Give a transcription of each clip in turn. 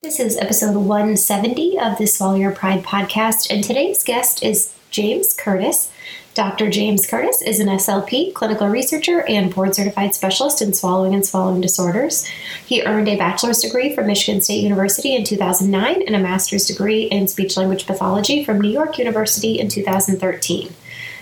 This is episode 170 of the Swallow Your Pride podcast, and today's guest is James Curtis. Dr. James Curtis is an SLP, clinical researcher, and board certified specialist in swallowing and swallowing disorders. He earned a bachelor's degree from Michigan State University in 2009 and a master's degree in speech language pathology from New York University in 2013.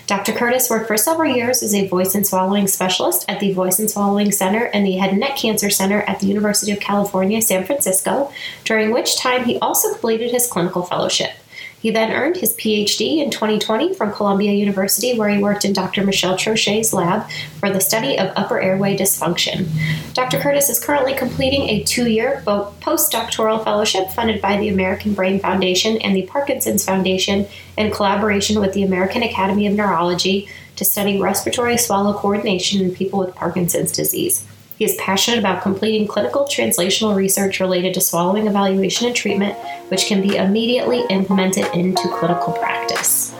Dr. Curtis worked for several years as a voice and swallowing specialist at the Voice and Swallowing Center and the Head and Neck Cancer Center at the University of California, San Francisco, during which time he also completed his clinical fellowship. He then earned his PhD in 2020 from Columbia University, where he worked in Dr. Michelle Troche's lab for the study of upper airway dysfunction. Dr. Curtis is currently completing a two year postdoctoral fellowship funded by the American Brain Foundation and the Parkinson's Foundation in collaboration with the American Academy of Neurology to study respiratory swallow coordination in people with Parkinson's disease. He is passionate about completing clinical translational research related to swallowing evaluation and treatment, which can be immediately implemented into clinical practice.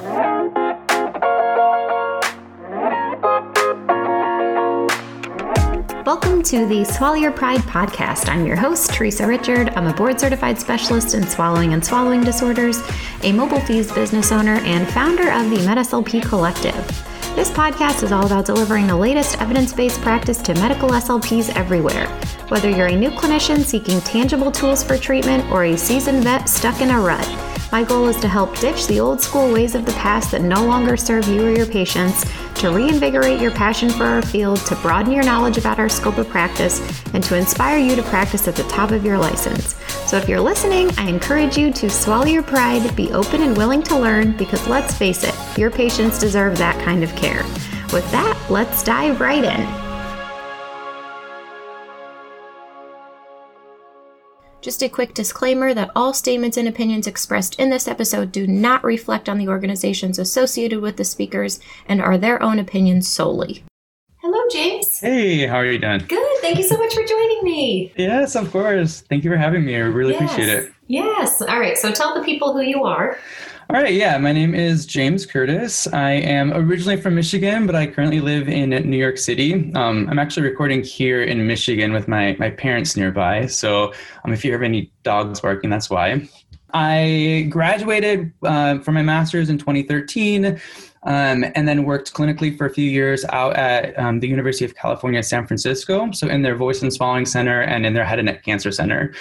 Welcome to the Swallow Your Pride podcast. I'm your host, Theresa Richard. I'm a board certified specialist in swallowing and swallowing disorders, a mobile fees business owner, and founder of the MedSLP Collective. This podcast is all about delivering the latest evidence based practice to medical SLPs everywhere. Whether you're a new clinician seeking tangible tools for treatment or a seasoned vet stuck in a rut, my goal is to help ditch the old school ways of the past that no longer serve you or your patients, to reinvigorate your passion for our field, to broaden your knowledge about our scope of practice, and to inspire you to practice at the top of your license. So if you're listening, I encourage you to swallow your pride, be open and willing to learn, because let's face it, your patients deserve that kind of care. With that, let's dive right in. Just a quick disclaimer that all statements and opinions expressed in this episode do not reflect on the organizations associated with the speakers and are their own opinions solely. Hello, James. Hey, how are you doing? Good. Thank you so much for joining me. Yes, of course. Thank you for having me. I really yes. appreciate it. Yes. All right. So tell the people who you are. All right. Yeah. My name is James Curtis. I am originally from Michigan, but I currently live in New York City. Um, I'm actually recording here in Michigan with my, my parents nearby. So um, if you hear any dogs barking, that's why. I graduated uh, from my master's in 2013 um, and then worked clinically for a few years out at um, the University of California, San Francisco. So in their voice and swallowing center and in their head and neck cancer center.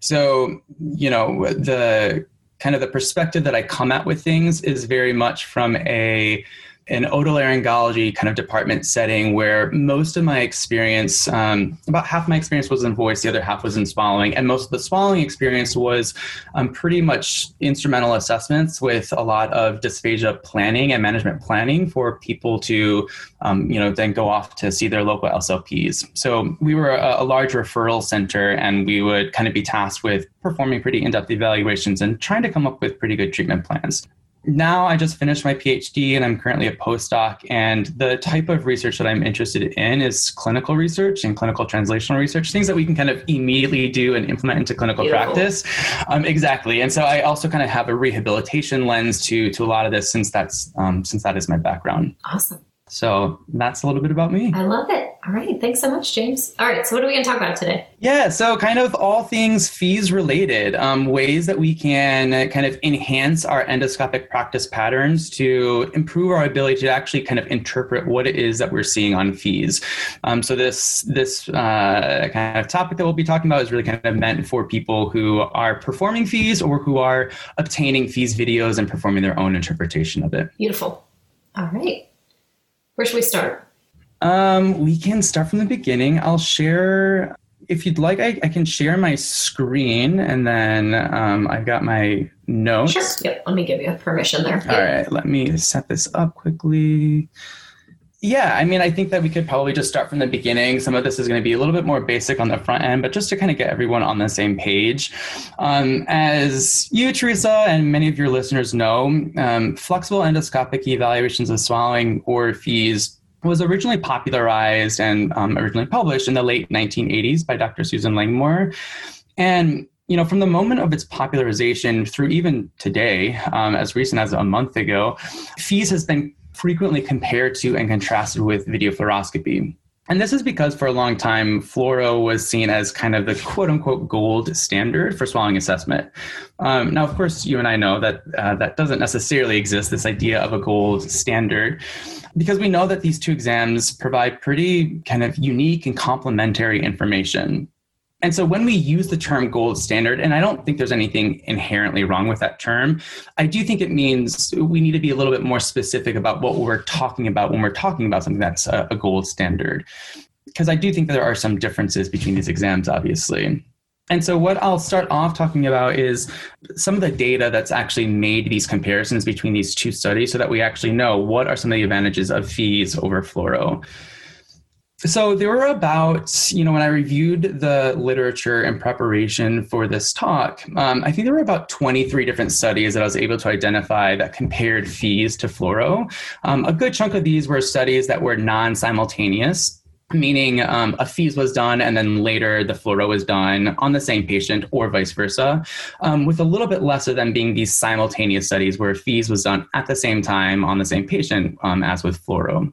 So, you know, the kind of the perspective that I come at with things is very much from a an otolaryngology kind of department setting where most of my experience, um, about half my experience was in voice, the other half was in swallowing. And most of the swallowing experience was um, pretty much instrumental assessments with a lot of dysphagia planning and management planning for people to, um, you know, then go off to see their local SLPs. So we were a, a large referral center and we would kind of be tasked with performing pretty in-depth evaluations and trying to come up with pretty good treatment plans now I just finished my PhD and I'm currently a postdoc. And the type of research that I'm interested in is clinical research and clinical translational research, things that we can kind of immediately do and implement into clinical Beautiful. practice. Um, exactly. And so I also kind of have a rehabilitation lens to to a lot of this since that's um, since that is my background. Awesome. So that's a little bit about me. I love it. All right. Thanks so much, James. All right. So, what are we going to talk about today? Yeah. So, kind of all things fees related, um, ways that we can kind of enhance our endoscopic practice patterns to improve our ability to actually kind of interpret what it is that we're seeing on fees. Um, so, this, this uh, kind of topic that we'll be talking about is really kind of meant for people who are performing fees or who are obtaining fees videos and performing their own interpretation of it. Beautiful. All right. Where should we start? Um, we can start from the beginning. I'll share, if you'd like, I, I can share my screen and then um, I've got my notes. Sure. Yep. Let me give you permission there. All yep. right. Let me set this up quickly. Yeah, I mean, I think that we could probably just start from the beginning. Some of this is going to be a little bit more basic on the front end, but just to kind of get everyone on the same page. Um, as you, Theresa, and many of your listeners know, um, flexible endoscopic evaluations of swallowing or fees was originally popularized and um, originally published in the late 1980s by Dr. Susan Langmore. And you know, from the moment of its popularization through even today, um, as recent as a month ago, FEES has been frequently compared to and contrasted with video fluoroscopy. And this is because for a long time, fluoro was seen as kind of the quote unquote gold standard for swallowing assessment. Um, now, of course, you and I know that uh, that doesn't necessarily exist, this idea of a gold standard, because we know that these two exams provide pretty kind of unique and complementary information. And so when we use the term gold standard, and I don't think there's anything inherently wrong with that term, I do think it means we need to be a little bit more specific about what we're talking about when we're talking about something that's a, gold standard. Because I do think there are some differences between these exams, obviously. And so, what I'll start off talking about is some of the data that's actually made these comparisons between these two studies so that we actually know what are some of the advantages of FEES over fluoro. So there were about, you know, when I reviewed the literature in preparation for this talk, um, I think there were about 23 different studies that I was able to identify that compared FEES to fluoro. Um, a good chunk of these were studies that were non simultaneous meaning um, a FEES was done and then later the fluoro was done on the same patient or vice versa, um, with a little bit less of them being these simultaneous studies where FEES was done at the same time on the same patient um, as with fluoro.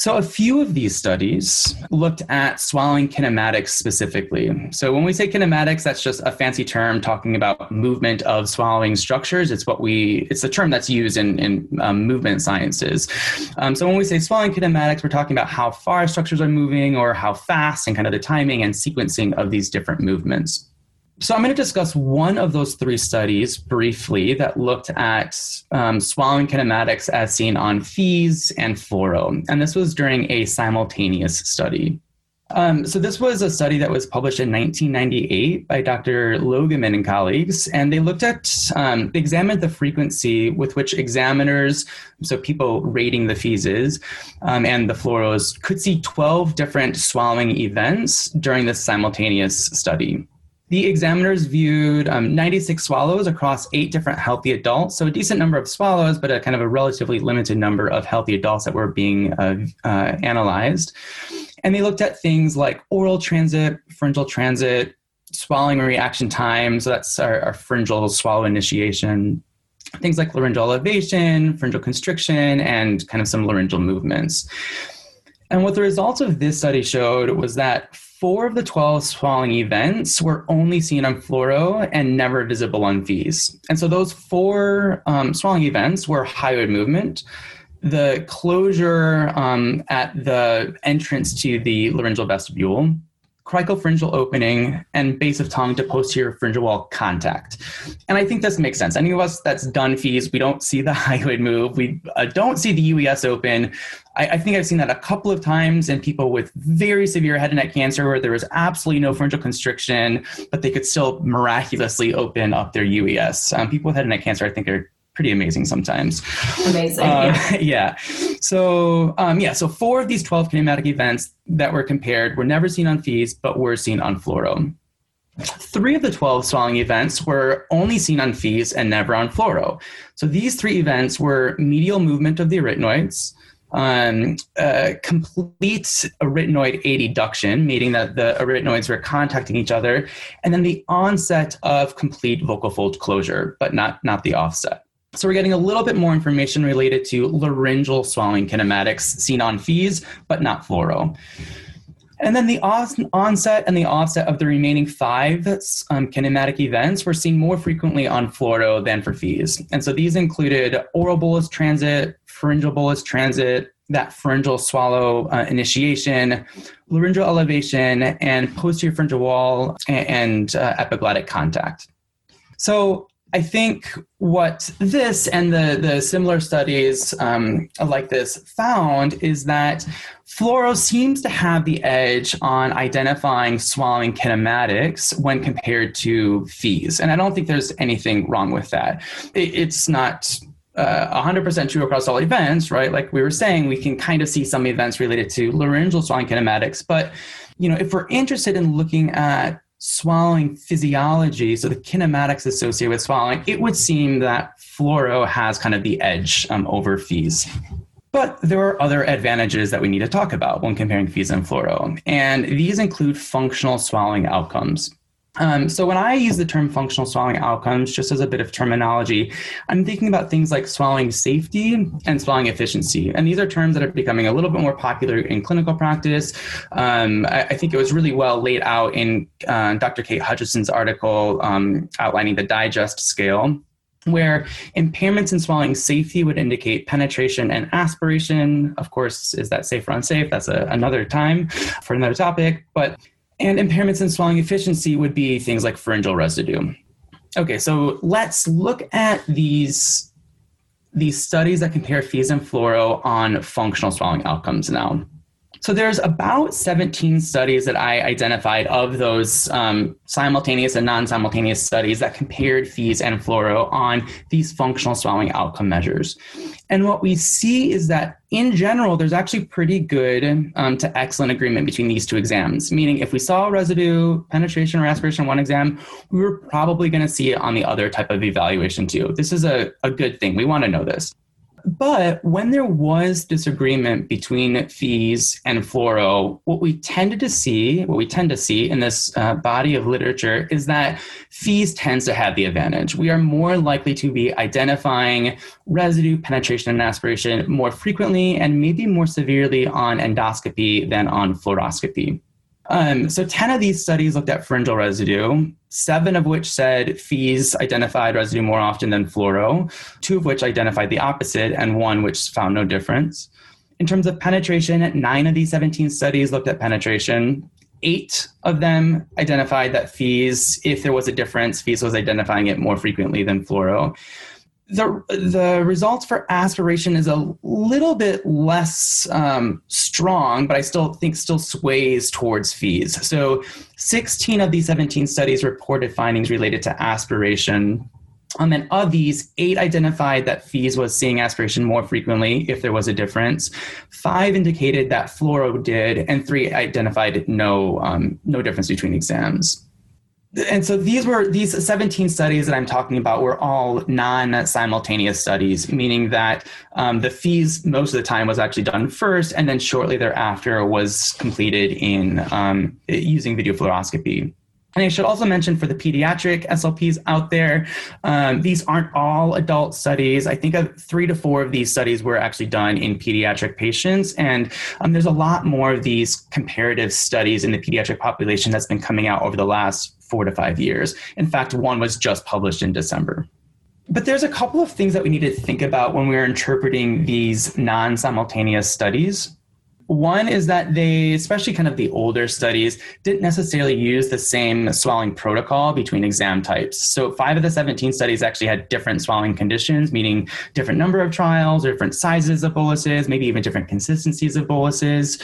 So, a few of these studies looked at swallowing kinematics specifically. So, when we say kinematics, that's just a fancy term talking about movement of swallowing structures. It's what we, it's the term that's used in, in um, movement sciences. Um, so, when we say swallowing kinematics, we're talking about how far structures are moving or how fast and kind of the timing and sequencing of these different movements. So I'm going to discuss one of those three studies briefly that looked at um, swallowing kinematics as seen on FEES and fluoro. And this was during a simultaneous study. Um, so this was a study that was published in 1998 by Dr. Logemann and colleagues, and they looked at, um, they examined the frequency with which examiners, so people rating the FEESes um, and the fluoros, could see 12 different swallowing events during this simultaneous study. The examiners viewed um, 96 swallows across eight different healthy adults, so a decent number of swallows, but a kind of a relatively limited number of healthy adults that were being uh, uh, analyzed. And they looked at things like oral transit, pharyngeal transit, swallowing reaction time, so that's our, our pharyngeal swallow initiation, things like laryngeal elevation, pharyngeal constriction, and kind of some laryngeal movements. And what the results of this study showed was that four of the 12 swallowing events were only seen on fluoro and never visible on FEES. And so those four um, swallowing events were hyoid movement, the closure um, at the entrance to the laryngeal vestibule, cricopharyngeal opening and base of tongue to posterior pharyngeal wall contact. And I think this makes sense. Any of us that's done FEES, we don't see the hyoid move. We uh, don't see the UES open. I, I, think I've seen that a couple of times in people with very severe head and neck cancer where there was absolutely no pharyngeal constriction, but they could still miraculously open up their UES. Um, people with head and neck cancer, I think, are pretty amazing sometimes. Amazing. Uh, yeah. yeah. So, um, yeah, so four of these 12 kinematic events that were compared were never seen on FEES, but were seen on fluoro. Three of the 12 swallowing events were only seen on FEES and never on fluoro. So these three events were medial movement of the arytenoids, um, uh, complete arytenoid adduction, meaning that the arytenoids were contacting each other, and then the onset of complete vocal fold closure, but not, not the offset. So we're getting a little bit more information related to laryngeal swallowing kinematics seen on FEES, but not fluoro. And then the onset and the offset of the remaining five um, kinematic events were seen more frequently on fluoro than for FEES. And so these included oral bolus transit, pharyngeal bolus transit, that pharyngeal swallow uh, initiation, laryngeal elevation, and posterior pharyngeal wall and, and uh, epiglottic contact. So I think what this and the, the similar studies um, like this found is that fluoro seems to have the edge on identifying swallowing kinematics when compared to FEES. And I don't think there's anything wrong with that. It, it's not uh, 100% true across all events, right? Like we were saying, we can kind of see some events related to laryngeal swallowing kinematics. But, you know, if we're interested in looking at swallowing physiology, so the kinematics associated with swallowing, it would seem that fluoro has kind of the edge um, over FEES. But there are other advantages that we need to talk about when comparing FEES and fluoro, and these include functional swallowing outcomes. Um, so when I use the term functional swallowing outcomes, just as a bit of terminology, I'm thinking about things like swallowing safety and swallowing efficiency. And these are terms that are becoming a little bit more popular in clinical practice. Um, I, I, think it was really well laid out in uh, Dr. Kate Hutcheson's article um, outlining the digest scale where impairments in swallowing safety would indicate penetration and aspiration. Of course, is that safe or unsafe? That's a, another time for another topic. But and impairments in swallowing efficiency would be things like pharyngeal residue. Okay, so let's look at these these studies that compare FEES and fluoro on functional swallowing outcomes now. So there's about 17 studies that I identified of those um, simultaneous and non-simultaneous studies that compared FEES and fluoro on these functional swallowing outcome measures. And what we see is that in general, there's actually pretty good um, to excellent agreement between these two exams. Meaning, if we saw residue penetration or aspiration one exam, we were probably going to see it on the other type of evaluation too. This is a, a good thing. We want to know this. But when there was disagreement between FEES and fluoro, what we tended to see, what we tend to see in this uh, body of literature is that FEES tends to have the advantage. We are more likely to be identifying residue penetration and aspiration more frequently and maybe more severely on endoscopy than on fluoroscopy. Um, so 10 of these studies looked at pharyngeal residue, seven of which said FEES identified residue more often than fluoro, two of which identified the opposite, and one which found no difference. In terms of penetration, nine of these 17 studies looked at penetration. Eight of them identified that FEES, if there was a difference, FEES was identifying it more frequently than fluoro the the results for aspiration is a little bit less um, strong, but I still think still sways towards FEES. So, 16 of these 17 studies reported findings related to aspiration. Um, and of these, eight identified that FEES was seeing aspiration more frequently if there was a difference. Five indicated that fluoro did, and three identified no um, no difference between exams and so these were these 17 studies that i'm talking about were all non-simultaneous studies meaning that um, the FEES most of the time was actually done first and then shortly thereafter was completed in um, using video fluoroscopy and I should also mention for the pediatric SLPs out there, um, these aren't all adult studies. I think three to four of these studies were actually done in pediatric patients. And um, there's a lot more of these comparative studies in the pediatric population that's been coming out over the last four to five years. In fact, one was just published in December. But there's a couple of things that we need to think about when we're interpreting these non simultaneous studies. One is that they, especially kind of the older studies, didn't necessarily use the same swallowing protocol between exam types. So five of the 17 studies actually had different swallowing conditions, meaning different number of trials, or different sizes of boluses, maybe even different consistencies of boluses.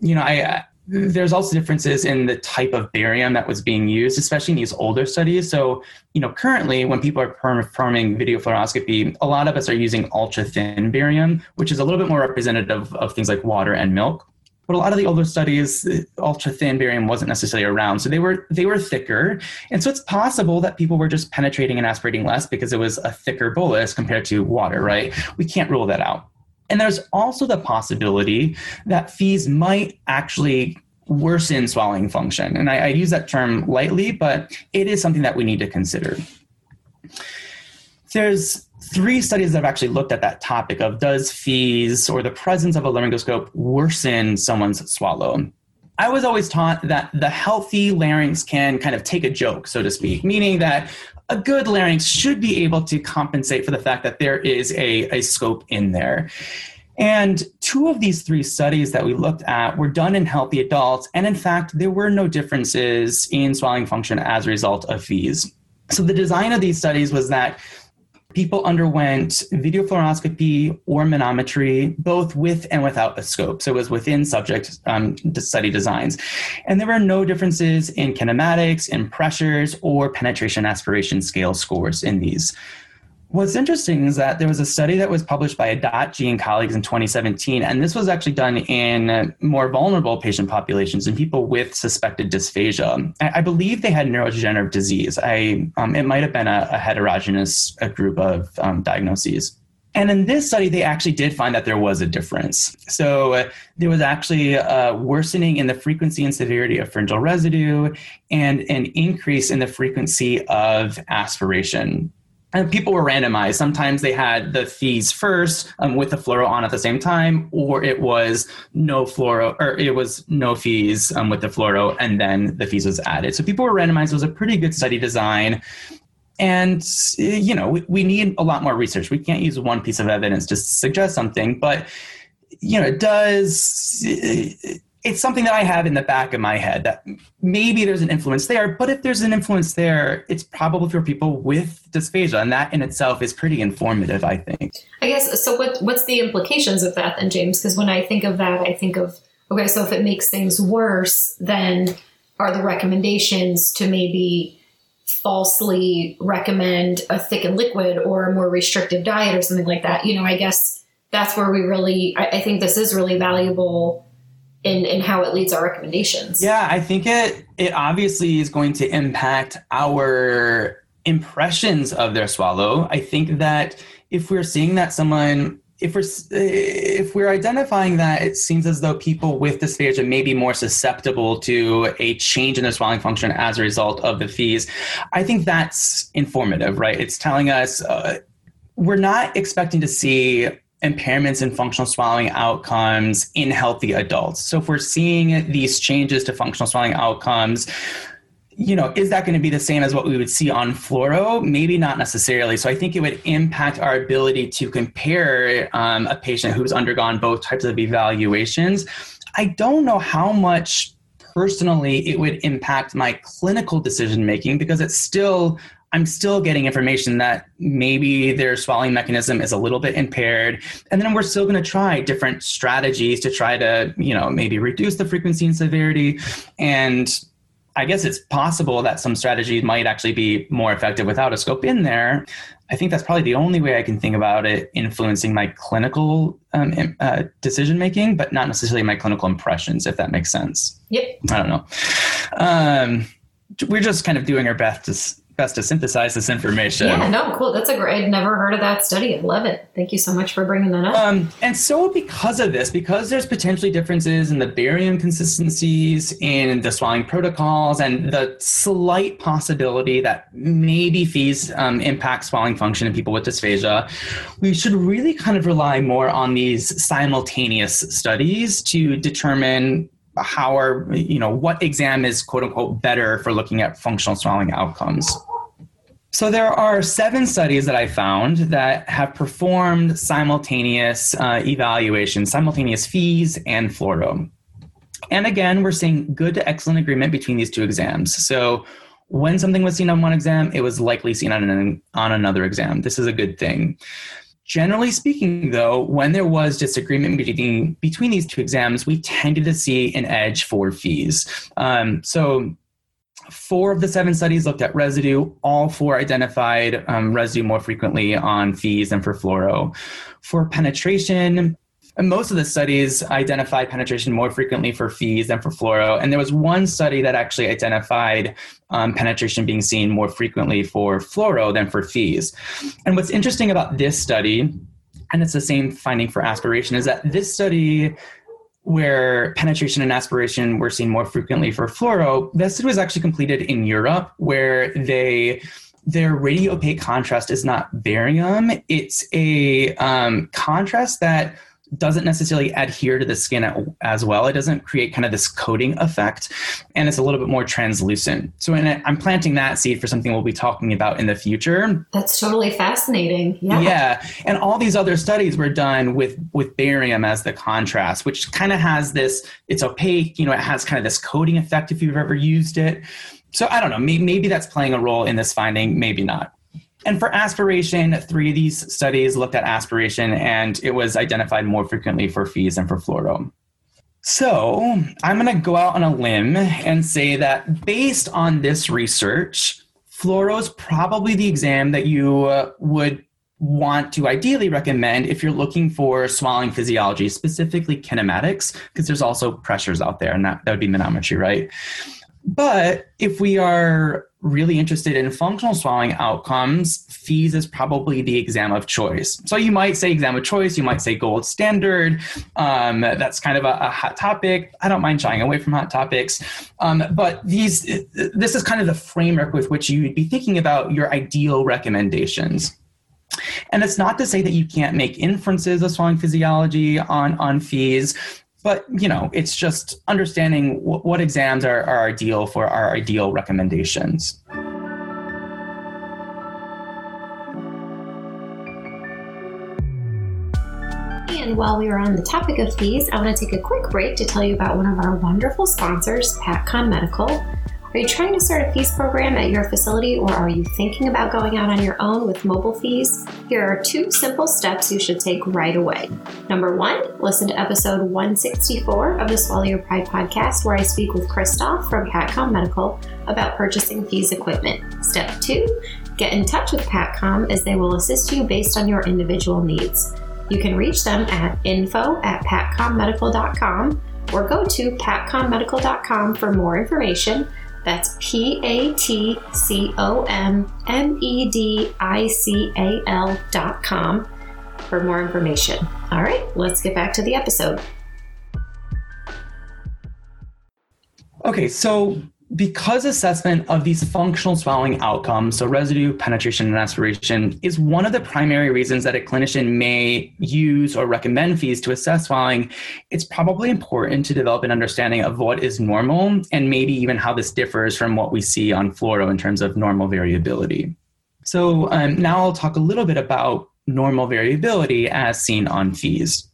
You know, I there's also differences in the type of barium that was being used, especially in these older studies. So, you know, currently when people are performing video fluoroscopy, a lot of us are using ultra thin barium, which is a little bit more representative of things like water and milk. But a lot of the older studies, ultra thin barium wasn't necessarily around, so they were they were thicker, and so it's possible that people were just penetrating and aspirating less because it was a thicker bolus compared to water, right? We can't rule that out. And there's also the possibility that FEES might actually worsen swallowing function. And I, I, use that term lightly, but it is something that we need to consider. There's three studies that have actually looked at that topic of does FEES or the presence of a laryngoscope worsen someone's swallow? I was always taught that the healthy larynx can kind of take a joke, so to speak, meaning that a good larynx should be able to compensate for the fact that there is a, a scope in there. And two of these three studies that we looked at were done in healthy adults. And in fact, there were no differences in swallowing function as a result of FEES. So the design of these studies was that people underwent video fluoroscopy or manometry, both with and without a scope. So it was within subject um, study designs. And there were no differences in kinematics, in pressures, or penetration aspiration scale scores in these. What's interesting is that there was a study that was published by G and colleagues in 2017, and this was actually done in more vulnerable patient populations and people with suspected dysphagia. I, I believe they had neurodegenerative disease. I, um, it might have been a, a heterogeneous a group of um, diagnoses. And in this study, they actually did find that there was a difference. So uh, there was actually a worsening in the frequency and severity of pharyngeal residue and an increase in the frequency of aspiration. And people were randomized. Sometimes they had the fees first um, with the fluoro on at the same time, or it was no fluoro, or it was no fees um, with the fluoro, and then the fees was added. So people were randomized. It was a pretty good study design. And, you know, we, we need a lot more research. We can't use one piece of evidence to suggest something, but, you know, it does it's something that I have in the back of my head that maybe there's an influence there, but if there's an influence there, it's probably for people with dysphagia, and that in itself is pretty informative, I think. I guess so. What what's the implications of that then, James? Because when I think of that, I think of okay, so if it makes things worse, then are the recommendations to maybe falsely recommend a thickened liquid or a more restrictive diet or something like that? You know, I guess that's where we really, I, I think this is really valuable in, in how it leads our recommendations. Yeah, I think it it obviously is going to impact our impressions of their swallow. I think that if we're seeing that someone if we're if we're identifying that it seems as though people with dysphagia may be more susceptible to a change in their swallowing function as a result of the fees, I think that's informative, right? It's telling us uh, we're not expecting to see impairments in functional swallowing outcomes in healthy adults. So if we're seeing these changes to functional swallowing outcomes, you know, is that going to be the same as what we would see on fluoro? Maybe not necessarily. So I think it would impact our ability to compare um, a patient who's undergone both types of evaluations. I don't know how much personally it would impact my clinical decision making because it's still I'm still getting information that maybe their swallowing mechanism is a little bit impaired. And then we're still going to try different strategies to try to, you know, maybe reduce the frequency and severity. And I guess it's possible that some strategies might actually be more effective without a scope in there. I think that's probably the only way I can think about it influencing my clinical um, uh, decision making, but not necessarily my clinical impressions, if that makes sense. Yep. I don't know. Um, we're just kind of doing our best to best to synthesize this information. Yeah, no, cool. That's a great. I'd never heard of that study. I love it. Thank you so much for bringing that up. Um, and so, because of this, because there's potentially differences in the barium consistencies in the swallowing protocols, and the slight possibility that maybe fees um, impact swallowing function in people with dysphagia, we should really kind of rely more on these simultaneous studies to determine how are you know what exam is quote unquote better for looking at functional swallowing outcomes so there are seven studies that I found that have performed simultaneous uh, evaluations, simultaneous fees and fluoro. And again, we're seeing good to excellent agreement between these two exams. So when something was seen on one exam, it was likely seen on, an, on another exam. This is a good thing. Generally speaking, though, when there was disagreement between, between these two exams, we tended to see an edge for fees. Um, so four of the seven studies looked at residue. All four identified um, residue more frequently on fees than for fluoro. For penetration, and most of the studies identified penetration more frequently for fees than for fluoro. And there was one study that actually identified um, penetration being seen more frequently for fluoro than for fees. And what's interesting about this study, and it's the same finding for aspiration, is that this study where penetration and aspiration were seen more frequently for fluoro, this study was actually completed in Europe, where they their radio opaque contrast is not barium; it's a um, contrast that doesn't necessarily adhere to the skin as well. It doesn't create kind of this coating effect, and it's a little bit more translucent. So, a, I'm planting that seed for something we'll be talking about in the future. That's totally fascinating. Yeah. Yeah, and all these other studies were done with with barium as the contrast, which kind of has this. It's opaque. You know, it has kind of this coating effect if you've ever used it. So I don't know. Maybe, maybe that's playing a role in this finding. Maybe not. And for aspiration, three of these studies looked at aspiration and it was identified more frequently for fees and for fluoro. So I'm going to go out on a limb and say that based on this research, fluoro is probably the exam that you uh, would want to ideally recommend if you're looking for swallowing physiology, specifically kinematics, because there's also pressures out there, and that, that would be manometry, right? But if we are really interested in functional swallowing outcomes, FEES is probably the exam of choice. So you might say exam of choice, you might say gold standard. Um, that's kind of a, a, hot topic. I don't mind shying away from hot topics, um, but these this is kind of the framework with which you'd be thinking about your ideal recommendations. And it's not to say that you can't make inferences of swallowing physiology on on FEES, but you know it's just understanding what exams are, are ideal for our ideal recommendations And while we are on the topic of FEES, I want to take a quick break to tell you about one of our wonderful sponsors, PatCom Medical. Are you trying to start a FEES program at your facility or are you thinking about going out on your own with mobile FEES? Here are two simple steps you should take right away. Number one, listen to episode 164 of the Swallow Your Pride podcast, where I speak with Christoph from PatCom Medical about purchasing FEES equipment. Step two, get in touch with PatCom as they will assist you based on your individual needs. You can reach them at info at patcommedical.com or go to patcommedical.com for more information that's P A T C O M M E D I C A L dot com for more information. All right, let's get back to the episode. Okay, so because assessment of these functional swallowing outcomes, so residue, penetration, and aspiration, is one of the primary reasons that a clinician may use or recommend FEES to assess swallowing, it's probably important to develop an understanding of what is normal and maybe even how this differs from what we see on fluoro in terms of normal variability. So um, now I'll talk a little bit about normal variability as seen on FEES.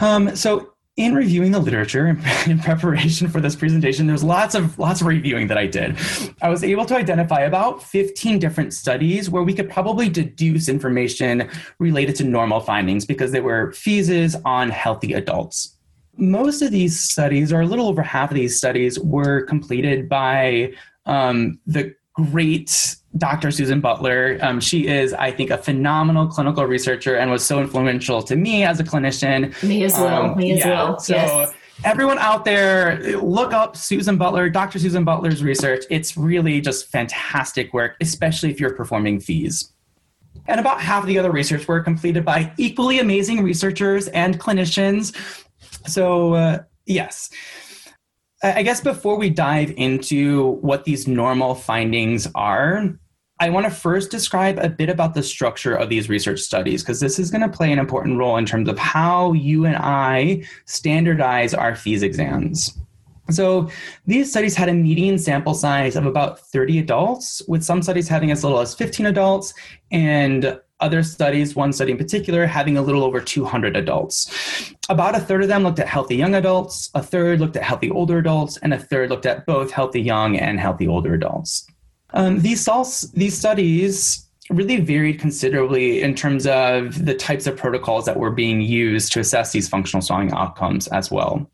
Um, so in reviewing the literature in preparation for this presentation there's lots of lots of reviewing that i did. I was able to identify about 15 different studies where we could probably deduce information related to normal findings because they were FEESes on healthy adults. Most of these studies or a little over half of these studies were completed by um, the great Dr. Susan Butler. Um, she is, I think, a phenomenal clinical researcher and was so influential to me as a clinician. Me as well. Um, me as yeah, well. So, yes. everyone out there, look up Susan Butler, Dr. Susan Butler's research. It's really just fantastic work, especially if you're performing FEES. And about half of the other research were completed by equally amazing researchers and clinicians. So, uh, yes. I guess before we dive into what these normal findings are, I want to first describe a bit about the structure of these research studies because this is going to play an important role in terms of how you and I standardize our FEES exams. So these studies had a median sample size of about 30 adults, with some studies having as little as 15 adults, and other studies, one study in particular, having a little over 200 adults. About a third of them looked at healthy young adults, a third looked at healthy older adults, and a third looked at both healthy young and healthy older adults. Um, these, these studies really varied considerably in terms of the types of protocols that were being used to assess these functional swallowing outcomes as well.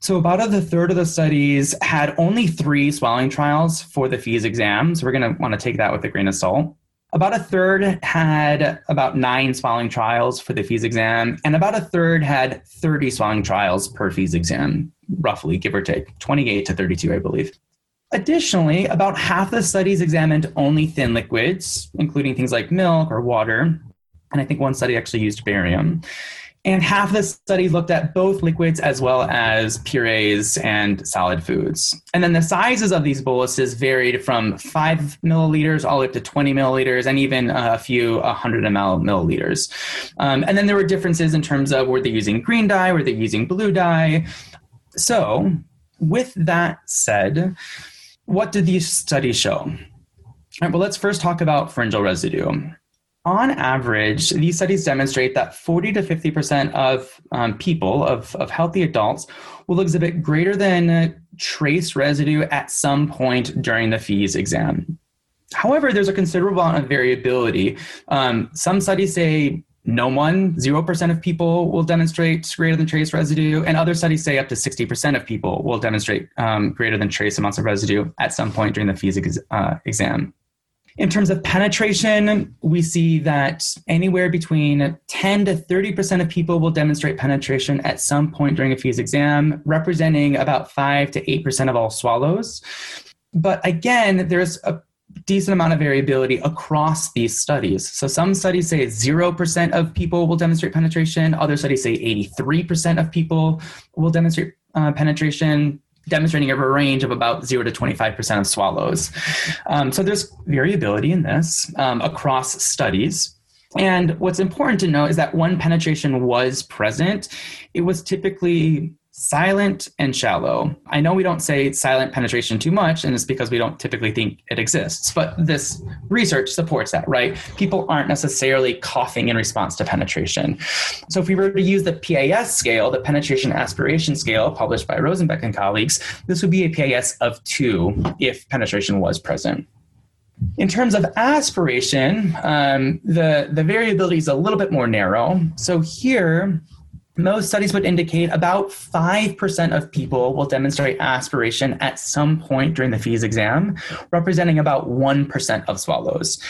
So, about a third of the studies had only three swallowing trials for the FEES exams. We're going to want to take that with a grain of salt. About a third had about nine swallowing trials for the FEES exam, and about a third had 30 swallowing trials per FEES exam, roughly, give or take, 28 to 32, I believe. Additionally, about half the studies examined only thin liquids, including things like milk or water, and I think one study actually used barium. And half the study looked at both liquids as well as purees and solid foods. And then the sizes of these boluses varied from five milliliters all the way up to 20 milliliters and even a few 100 ml milliliters. Um, and then there were differences in terms of were they using green dye, were they using blue dye. So, with that said, what did these studies show? All right, well, let's first talk about pharyngeal residue on average, these studies demonstrate that 40 to 50% of um, people, of, of healthy adults, will exhibit greater than trace residue at some point during the FEES exam. However, there's a considerable amount of variability. Um, some studies say no one, 0% of people will demonstrate greater than trace residue, and other studies say up to 60% of people will demonstrate um, greater than trace amounts of residue at some point during the FEES ex- uh, exam. In terms of penetration, we see that anywhere between 10 to 30% of people will demonstrate penetration at some point during a FEES exam, representing about 5 to 8% of all swallows. But again, there's a decent amount of variability across these studies. So some studies say 0% of people will demonstrate penetration, other studies say 83% of people will demonstrate uh, penetration demonstrating a range of about 0 to 25% of swallows. Um, so there's variability in this um, across studies. And what's important to note is that when penetration was present, it was typically silent and shallow. I know we don't say silent penetration too much, and it's because we don't typically think it exists, but this research supports that, right? People aren't necessarily coughing in response to penetration. So if we were to use the PAS scale, the penetration aspiration scale published by Rosenbek and colleagues, this would be a PAS of two if penetration was present. In terms of aspiration, um, the, the variability is a little bit more narrow. So here, most studies would indicate about 5% of people will demonstrate aspiration at some point during the FEES exam, representing about 1% of swallows.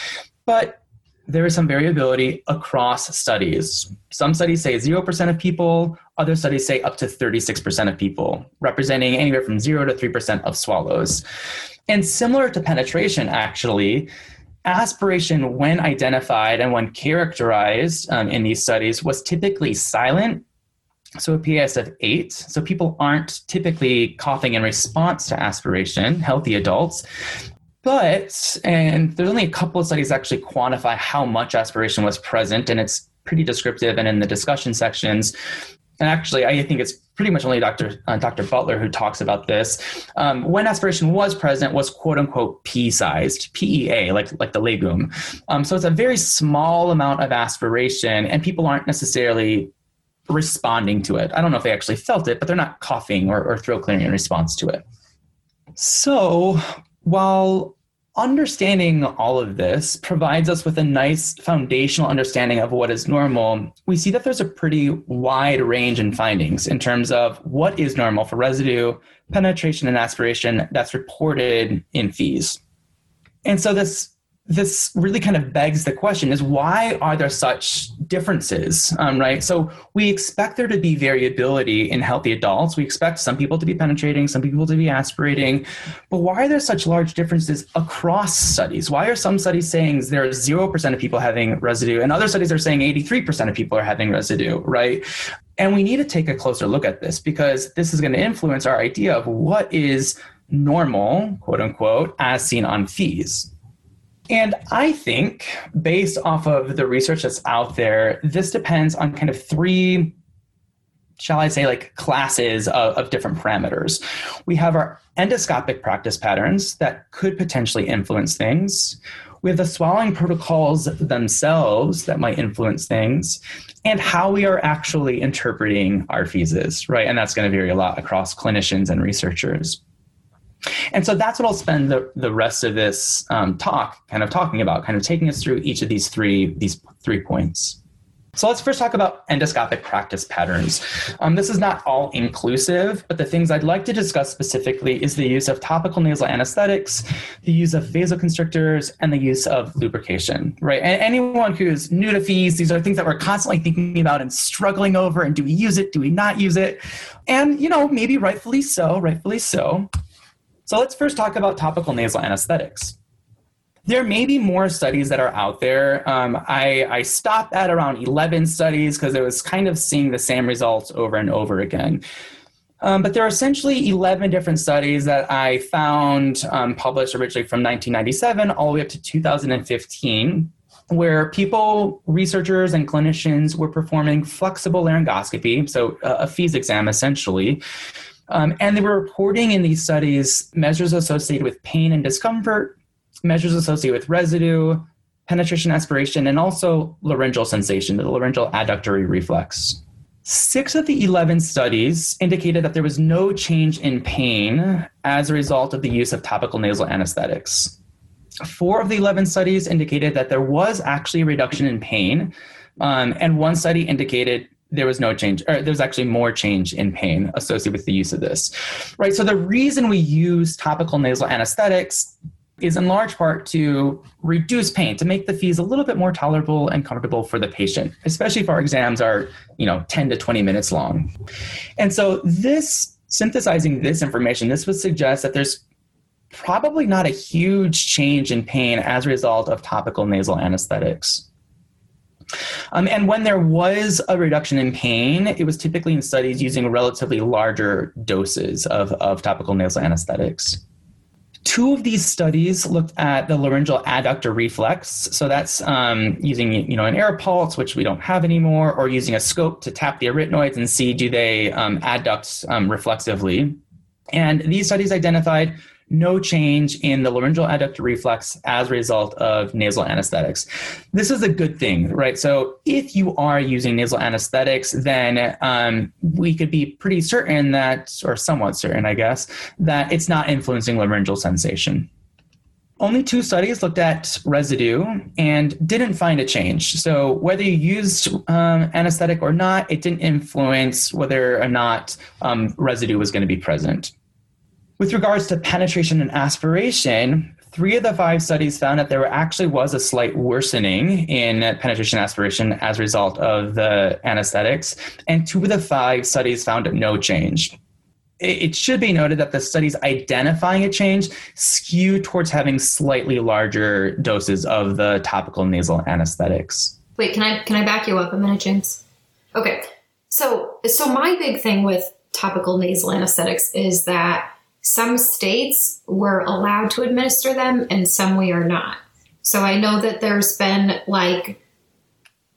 But there is some variability across studies. Some studies say 0% of people, other studies say up to 36% of people, representing anywhere from 0 to 3% of swallows. And similar to penetration, actually, aspiration, when identified and when characterized um, in these studies, was typically silent so a PAS of eight. So people aren't typically coughing in response to aspiration, healthy adults. But, and there's only a couple of studies actually quantify how much aspiration was present, and it's pretty descriptive and in the discussion sections. And actually, I think it's pretty much only Dr. Uh, Dr. Butler who talks about this. Um, when aspiration was present, was quote unquote pea-sized, PEA, like like the legume. Um, so it's a very small amount of aspiration, and people aren't necessarily responding to it. I don't know if they actually felt it, but they're not coughing or, or throat clearing in response to it. So while understanding all of this provides us with a nice foundational understanding of what is normal, we see that there's a pretty wide range in findings in terms of what is normal for residue, penetration, and aspiration that's reported in FEES. And so this this really kind of begs the question is why are there such differences um, right? So we expect there to be variability in healthy adults. We expect some people to be penetrating some people to be aspirating. But why are there such large differences across studies? Why are some studies saying there are 0% of people having residue and other studies are saying 83% of people are having residue right? And we need to take a closer look at this because this is going to influence our idea of what is normal quote unquote as seen on FEES and I think, based off of the research that's out there, this depends on kind of three, shall I say, like classes of, of different parameters. We have our endoscopic practice patterns that could potentially influence things. We have the swallowing protocols themselves that might influence things, and how we are actually interpreting our FEESes, right? And that's going to vary a lot across clinicians and researchers. And so that's what I'll spend the, the rest of this um, talk kind of talking about, kind of taking us through each of these three these three points. So let's first talk about endoscopic practice patterns. Um, this is not all inclusive, but the things I'd like to discuss specifically is the use of topical nasal anesthetics, the use of vasoconstrictors, and the use of lubrication, right? And anyone who's new to FEES, these are things that we're constantly thinking about and struggling over, and do we use it, do we not use it? And, you know, maybe rightfully so, rightfully so. So let's first talk about topical nasal anesthetics. There may be more studies that are out there. Um, I, I, stopped at around 11 studies because it was kind of seeing the same results over and over again. Um, but there are essentially 11 different studies that I found um, published originally from 1997 all the way up to 2015, where people, researchers, and clinicians were performing flexible laryngoscopy, so a, a FEES exam essentially, um, and they were reporting in these studies measures associated with pain and discomfort, measures associated with residue, penetration aspiration, and also laryngeal sensation, the laryngeal adductory reflex. Six of the 11 studies indicated that there was no change in pain as a result of the use of topical nasal anesthetics. Four of the 11 studies indicated that there was actually a reduction in pain, um, and one study indicated there was no change or there's actually more change in pain associated with the use of this right so the reason we use topical nasal anesthetics is in large part to reduce pain, to make the fees a little bit more tolerable and comfortable for the patient, especially if our exams are, you know, 10 to 20 minutes long. And so this synthesizing this information, this would suggest that there's probably not a huge change in pain as a result of topical nasal anesthetics. Um, and when there was a reduction in pain, it was typically in studies using relatively larger doses of, of topical nasal anesthetics. Two of these studies looked at the laryngeal adductor reflex. So that's um, using you know an air pulse, which we don't have anymore, or using a scope to tap the arytenoids and see do they um, adduct um, reflexively. And these studies identified no change in the laryngeal adductor reflex as a result of nasal anesthetics. This is a good thing, right? So if you are using nasal anesthetics, then um, we could be pretty certain that, or somewhat certain, I guess, that it's not influencing laryngeal sensation. Only two studies looked at residue and didn't find a change. So, whether you used um, anesthetic or not, it didn't influence whether or not um, residue was going to be present. With regards to penetration and aspiration, three of the five studies found that there actually was a slight worsening in penetration aspiration as a result of the anesthetics, and two of the five studies found no change. It should be noted that the studies identifying a change skew towards having slightly larger doses of the topical nasal anesthetics. Wait, can I can I back you up a minute, James? Okay. So so my big thing with topical nasal anesthetics is that some states were allowed to administer them and some we are not. So I know that there's been like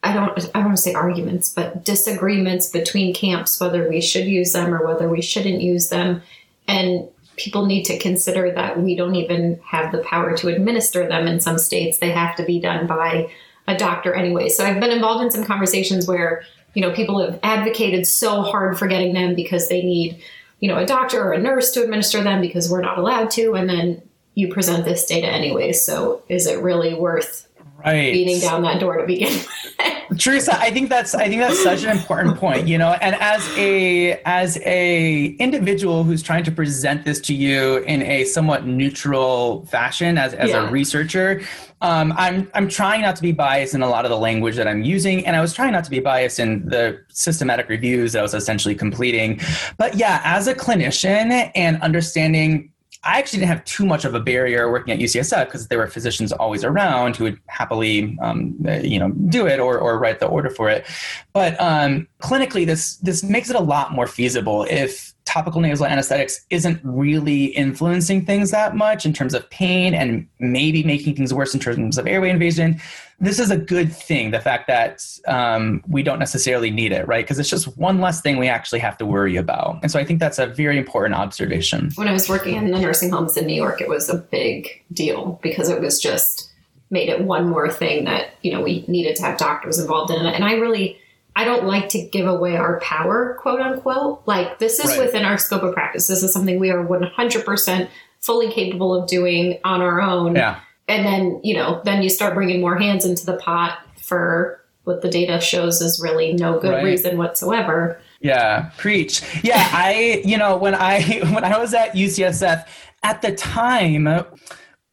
I don't I don't want to say arguments, but disagreements between camps whether we should use them or whether we shouldn't use them. And people need to consider that we don't even have the power to administer them in some states. They have to be done by a doctor anyway. So I've been involved in some conversations where, you know, people have advocated so hard for getting them because they need you know, a doctor or a nurse to administer them because we're not allowed to, and then you present this data anyway. So is it really worth right. beating down that door to begin with? Theresa, I think that's I think that's such an important point, you know, and as a as a individual who's trying to present this to you in a somewhat neutral fashion as, as yeah. a researcher, um, I'm I'm trying not to be biased in a lot of the language that I'm using, and I was trying not to be biased in the systematic reviews that I was essentially completing. But yeah, as a clinician and understanding I actually didn't have too much of a barrier working at UCSF because there were physicians always around who would happily, um, you know, do it or, or write the order for it. But um, clinically, this this makes it a lot more feasible if topical nasal anesthetics isn't really influencing things that much in terms of pain and maybe making things worse in terms of airway invasion. This is a good thing, the fact that um, we don't necessarily need it, right? Because it's just one less thing we actually have to worry about. And so I think that's a very important observation. When I was working in the nursing homes in New York, it was a big deal because it was just made it one more thing that, you know, we needed to have doctors involved in it. And I really, I don't like to give away our power, quote unquote. Like, this is right. within our scope of practice. This is something we are 100% fully capable of doing on our own. Yeah. And then, you know, then you start bringing more hands into the pot for what the data shows is really no good right. reason whatsoever. Yeah, preach. Yeah, I, you know, when I when I was at UCSF at the time,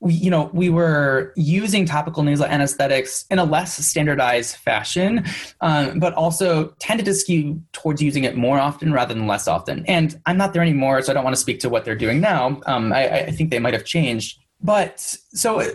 we, you know, we were using topical nasal anesthetics in a less standardized fashion, um, but also tended to skew towards using it more often rather than less often. And I'm not there anymore, so I don't want to speak to what they're doing now. Um, I, I think they might have changed. But so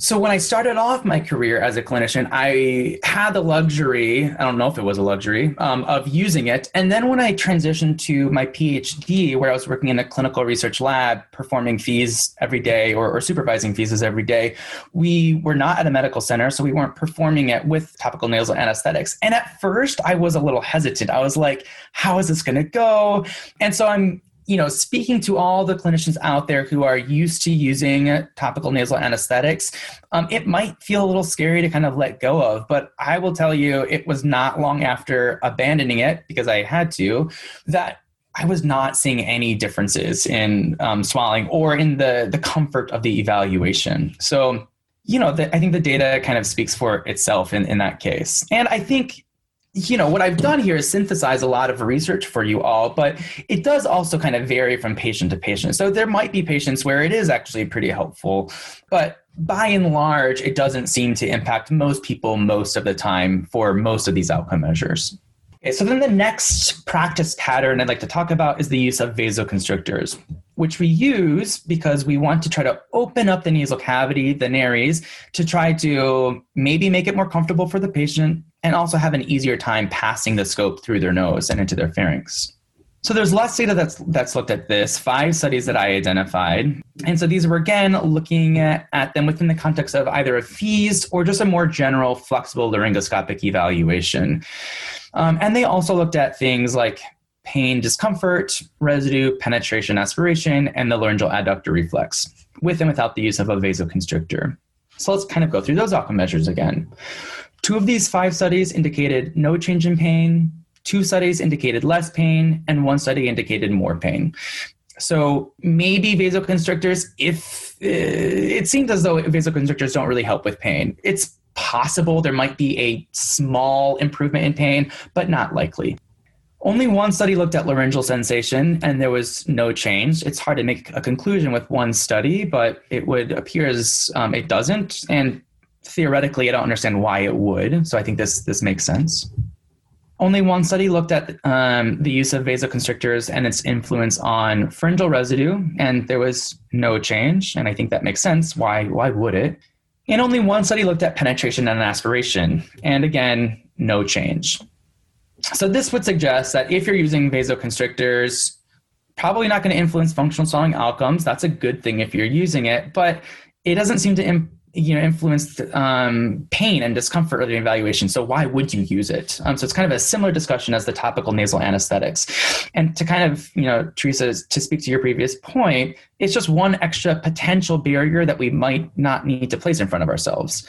so when I started off my career as a clinician, I had the luxury, I don't know if it was a luxury, um, of using it. And then when I transitioned to my PhD, where I was working in a clinical research lab, performing FEES every day or, or supervising FEES every day, we were not at a medical center, so we weren't performing it with topical nasal anesthetics. And at first, I was a little hesitant. I was like, how is this going to go? And so I'm you know, speaking to all the clinicians out there who are used to using topical nasal anesthetics, um, it might feel a little scary to kind of let go of. But I will tell you, it was not long after abandoning it because I had to that I was not seeing any differences in um, swallowing or in the the comfort of the evaluation. So, you know, the, I think the data kind of speaks for itself in, in that case. And I think you know, what I've done here is synthesize a lot of research for you all, but it does also kind of vary from patient to patient. So there might be patients where it is actually pretty helpful, but by and large, it doesn't seem to impact most people most of the time for most of these outcome measures. Okay, so then the next practice pattern I'd like to talk about is the use of vasoconstrictors, which we use because we want to try to open up the nasal cavity, the nares, to try to maybe make it more comfortable for the patient, and also have an easier time passing the scope through their nose and into their pharynx. So there's less data that's that's looked at this, five studies that I identified. And so these were again looking at, them within the context of either a FEES or just a more general flexible laryngoscopic evaluation. Um, and they also looked at things like pain, discomfort, residue, penetration, aspiration, and the laryngeal adductor reflex, with and without the use of a vasoconstrictor. So let's kind of go through those outcome measures again. Two of these five studies indicated no change in pain, two studies indicated less pain, and one study indicated more pain. So maybe vasoconstrictors, if uh, it seems as though vasoconstrictors don't really help with pain. It's possible there might be a small improvement in pain, but not likely. Only one study looked at laryngeal sensation and there was no change. It's hard to make a conclusion with one study, but it would appear as um, it doesn't. And theoretically, I don't understand why it would. So I think this this makes sense. Only one study looked at um, the use of vasoconstrictors and its influence on pharyngeal residue, and there was no change. And I think that makes sense. Why? Why would it? And only one study looked at penetration and aspiration, and again, no change. So this would suggest that if you're using vasoconstrictors, probably not going to influence functional swallowing outcomes. That's a good thing if you're using it, but it doesn't seem to you know influenced um, pain and discomfort of the evaluation so why would you use it um, so it's kind of a similar discussion as the topical nasal anesthetics and to kind of you know Theresa to speak to your previous point it's just one extra potential barrier that we might not need to place in front of ourselves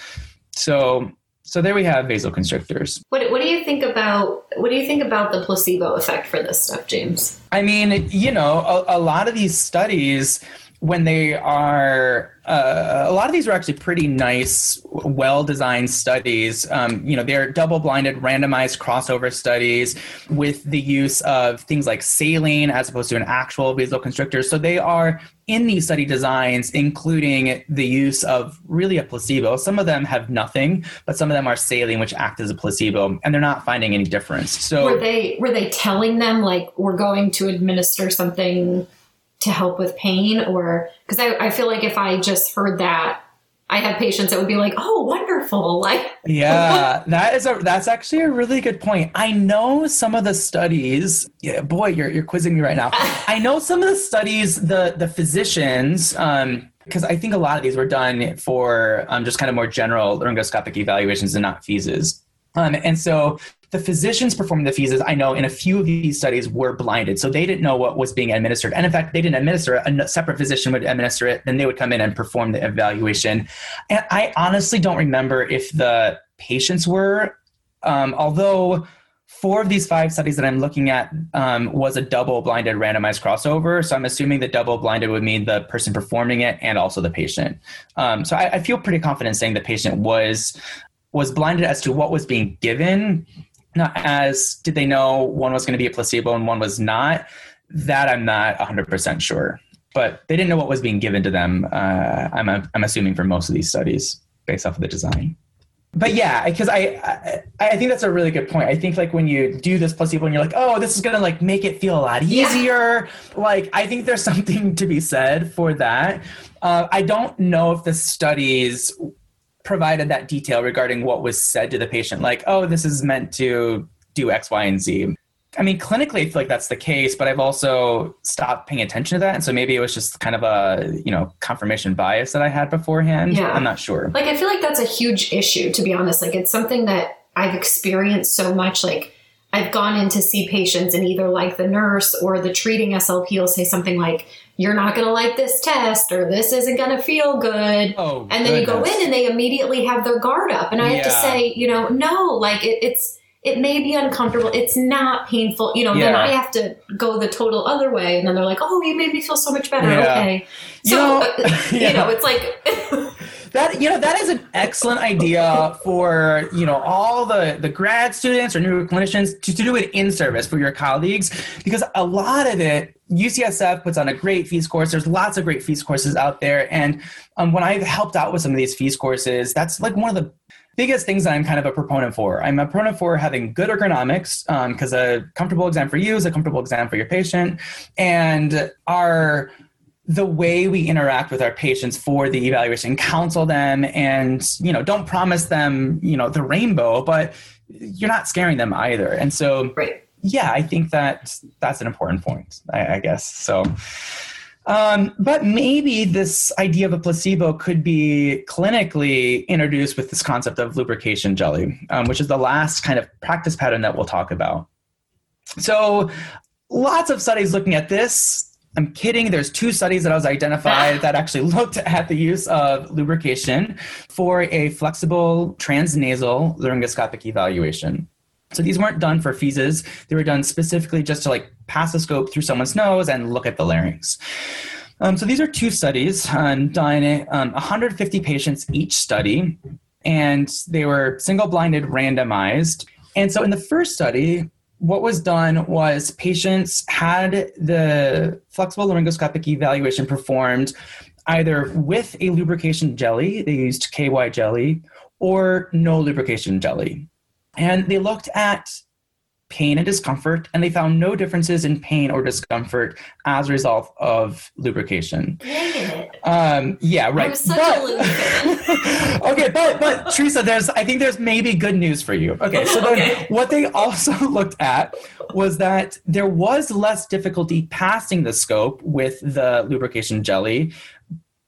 so so there we have vasoconstrictors. What, what do you think about what do you think about the placebo effect for this stuff, James? I mean, you know, a, a lot of these studies when they are uh, a lot of these are actually pretty nice well designed studies. Um, you know they're double blinded randomized crossover studies with the use of things like saline as opposed to an actual vasoconstrictor so they are in these study designs including the use of really a placebo. Some of them have nothing but some of them are saline which act as a placebo and they're not finding any difference. So were they were they telling them like we're going to administer something to help with pain or because I, I feel like if I just heard that I have patients that would be like, "Oh, wonderful!" Like, yeah, that is a that's actually a really good point. I know some of the studies. Yeah, boy, you're you're quizzing me right now. I know some of the studies. The the physicians, um, because I think a lot of these were done for um, just kind of more general laryngoscopic evaluations and not FEESes. Um, and so the physicians performing the FEESes, I know in a few of these studies were blinded. So they didn't know what was being administered. And in fact, they didn't administer it. A separate physician would administer it. Then they would come in and perform the evaluation. And I honestly don't remember if the patients were, um, although four of these five studies that I'm looking at um, was a double blinded randomized crossover. So I'm assuming the double blinded would mean the person performing it and also the patient. Um, so I, I, feel pretty confident saying the patient was was blinded as to what was being given not as did they know one was going to be a placebo and one was not? That i'm not 100% sure but they didn't know what was being given to them uh, I'm, I'm assuming for most of these studies based off of the design. But yeah because I, I, I think that's a really good point. I think like when you do this placebo and you're like oh this is gonna like make it feel a lot easier yeah. like i think there's something to be said for that. Uh, i don't know if the studies provided that detail regarding what was said to the patient, like, oh, this is meant to do X, Y, and Z. I mean, clinically, I feel like that's the case, but I've also stopped paying attention to that. And so maybe it was just kind of a, you know, confirmation bias that I had beforehand. Yeah. I'm not sure. Like, I feel like that's a huge issue, to be honest. Like, it's something that I've experienced so much. Like, I've gone in to see patients, and either like the nurse or the treating SLP will say something like, you're not going to like this test or this isn't going to feel good. Oh, and then goodness. you go in and they immediately have their guard up. And I have to say, you know, no, like it, it's, it may be uncomfortable. It's not painful. You know, yeah. then I have to go the total other way. And then they're like, oh, you made me feel so much better. Yeah. Okay. So, you know, uh, you know it's like. that you know that is an excellent idea for you know all the the grad students or new clinicians to, to do it in service for your colleagues because a lot of it UCSF puts on a great FEES course. There's lots of great FEES courses out there, and um, when I've helped out with some of these FEES courses, that's like one of the biggest things that I'm kind of a proponent for. I'm a proponent for having good ergonomics because um, a comfortable exam for you is a comfortable exam for your patient, and our the way we interact with our patients for the evaluation counsel them and you know don't promise them you know the rainbow but you're not scaring them either. And so right. yeah i think that that's an important point i, I guess. So um, but maybe this idea of a placebo could be clinically introduced with this concept of lubrication jelly um, which is the last kind of practice pattern that we'll talk about. So lots of studies looking at this I'm kidding. There's two studies that I was identified that actually looked at the use of lubrication for a flexible transnasal laryngoscopic evaluation. So these weren't done for FEESes. They were done specifically just to like pass a scope through someone's nose and look at the larynx. Um, so these are two studies um, done um, 150 patients each study, and they were single blinded randomized. And so in the first study, what was done was patients had the flexible laryngoscopic evaluation performed either with a lubrication jelly, they used KY jelly, or no lubrication jelly. And they looked at pain and discomfort, and they found no differences in pain or discomfort as a result of lubrication. Um, yeah, right. but, okay, but but Theresa, there's I think there's maybe good news for you. Okay, so then okay. what they also looked at was that there was less difficulty passing the scope with the lubrication jelly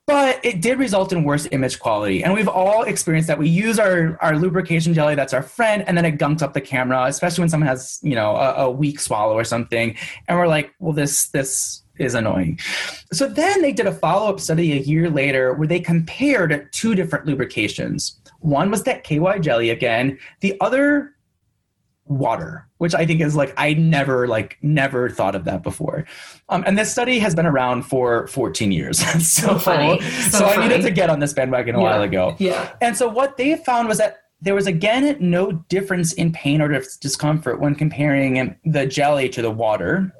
but it did result in worse image quality. And we've all experienced that. We use our, our lubrication jelly, that's our friend, and then it gunks up the camera, especially when someone has, you know, a, a weak swallow or something. And we're like, well, this, this is annoying. So then they did a follow up study a year later where they compared two different lubrications. One was that KY jelly again, the other water which i think is like i never like never thought of that before. Um, and this study has been around for 14 years. So, so funny. so, so i needed to get on this bandwagon a yeah. while ago. Yeah. And so what they found was that there was again no difference in pain or discomfort when comparing the jelly to the water.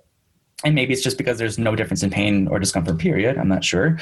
And maybe it's just because there's no difference in pain or discomfort period. I'm not sure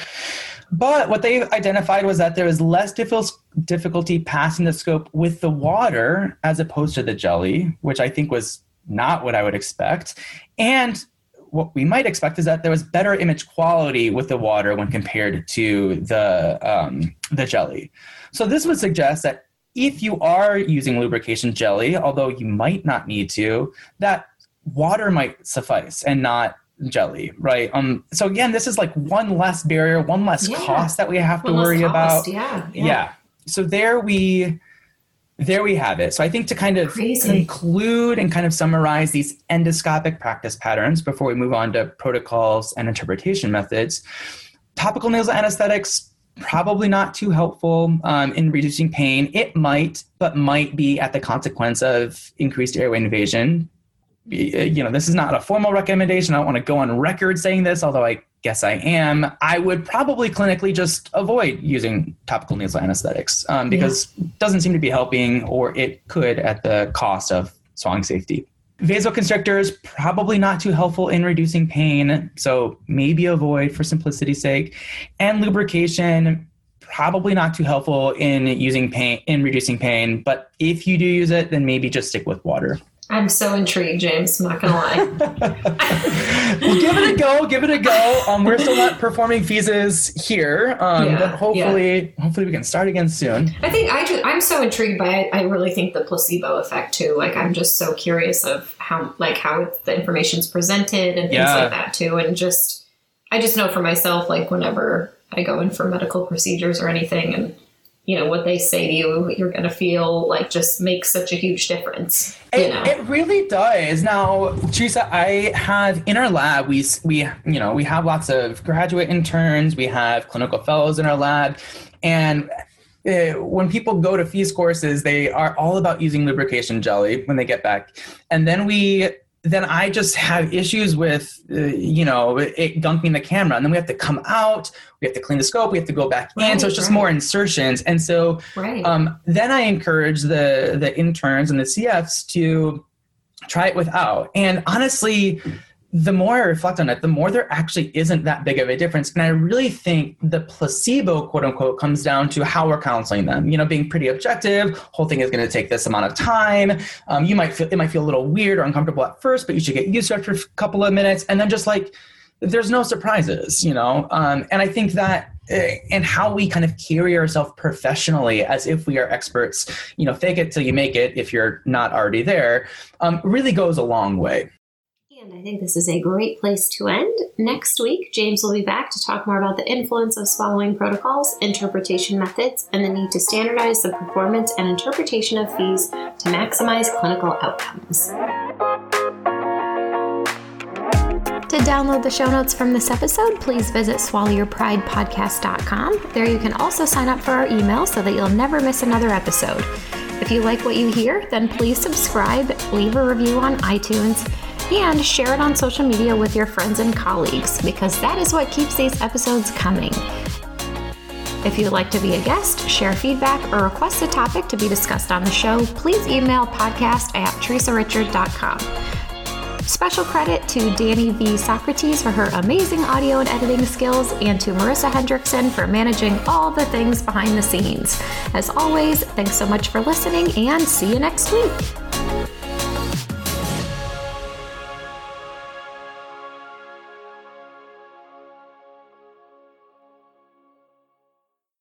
but what they identified was that there was less difficulty passing the scope with the water as opposed to the jelly, which I think was not what I would expect. And what we might expect is that there was better image quality with the water when compared to the um, the jelly. So this would suggest that if you are using lubrication jelly, although you might not need to, that water might suffice and not jelly, right? Um, so again, this is like one less barrier, one less yeah. cost that we have one to worry about. Yeah, yeah, yeah. So there we there we have it. So I think to kind of Crazy. conclude and kind of summarize these endoscopic practice patterns before we move on to protocols and interpretation methods, topical nasal anesthetics probably not too helpful um, in reducing pain. It might, but might be at the consequence of increased airway invasion you know, this is not a formal recommendation. I don't want to go on record saying this, although I guess I am. I would probably clinically just avoid using topical nasal anesthetics um, because yeah. it doesn't seem to be helping, or it could at the cost of swallowing safety. Vasoconstrictors probably not too helpful in reducing pain, so maybe avoid for simplicity's sake. And lubrication probably not too helpful in using pain in reducing pain, but if you do use it, then maybe just stick with water. I'm so intrigued, James. I'm not gonna lie. well, give it a go. Give it a go. Um, we're still not performing FEESes here, um, yeah, but hopefully, yeah. hopefully we can start again soon. I think I just, I'm so intrigued by it. I really think the placebo effect too. Like I'm just so curious of how like how the information's presented and things yeah. like that too. And just I just know for myself, like whenever I go in for medical procedures or anything, and you know what they say to you you're going to feel like just makes such a huge difference it, it, really does. Now Theresa i have in our lab we we you know we have lots of graduate interns we have clinical fellows in our lab and uh, when people go to FEES courses they are all about using lubrication jelly when they get back. And then we then I just have issues with, uh, you know, it gunking the camera. And then we have to come out, we have to clean the scope, we have to go back right, in. So it's just right. more insertions. And so right. um, then I encourage the, the interns and the CFs to try it without. And honestly, the more I reflect on it, the more there actually isn't that big of a difference. And I really think the placebo, quote unquote, comes down to how we're counseling them. You know, being pretty objective, whole thing is going to take this amount of time. Um, you might feel it might feel a little weird or uncomfortable at first, but you should get used to it for a couple of minutes, and then just like there's no surprises, you know. Um, and I think that eh, and how we kind of carry ourselves professionally as if we are experts, you know, fake it till you make it if you're not already there, um, really goes a long way. And I think this is a great place to end. Next week, James will be back to talk more about the influence of swallowing protocols, interpretation methods, and the need to standardize the performance and interpretation of FEES to maximize clinical outcomes. To download the show notes from this episode, please visit swallowyourpridepodcast.com. There you can also sign up for our email so that you'll never miss another episode. If you like what you hear, then please subscribe, leave a review on iTunes, and share it on social media with your friends and colleagues because that is what keeps these episodes coming. If you'd like to be a guest, share feedback, or request a topic to be discussed on the show, please email podcast at theresarichard.com. Special credit to Danny V. Socrates for her amazing audio and editing skills, and to Marissa Hendrickson for managing all the things behind the scenes. As always, thanks so much for listening, and see you next week.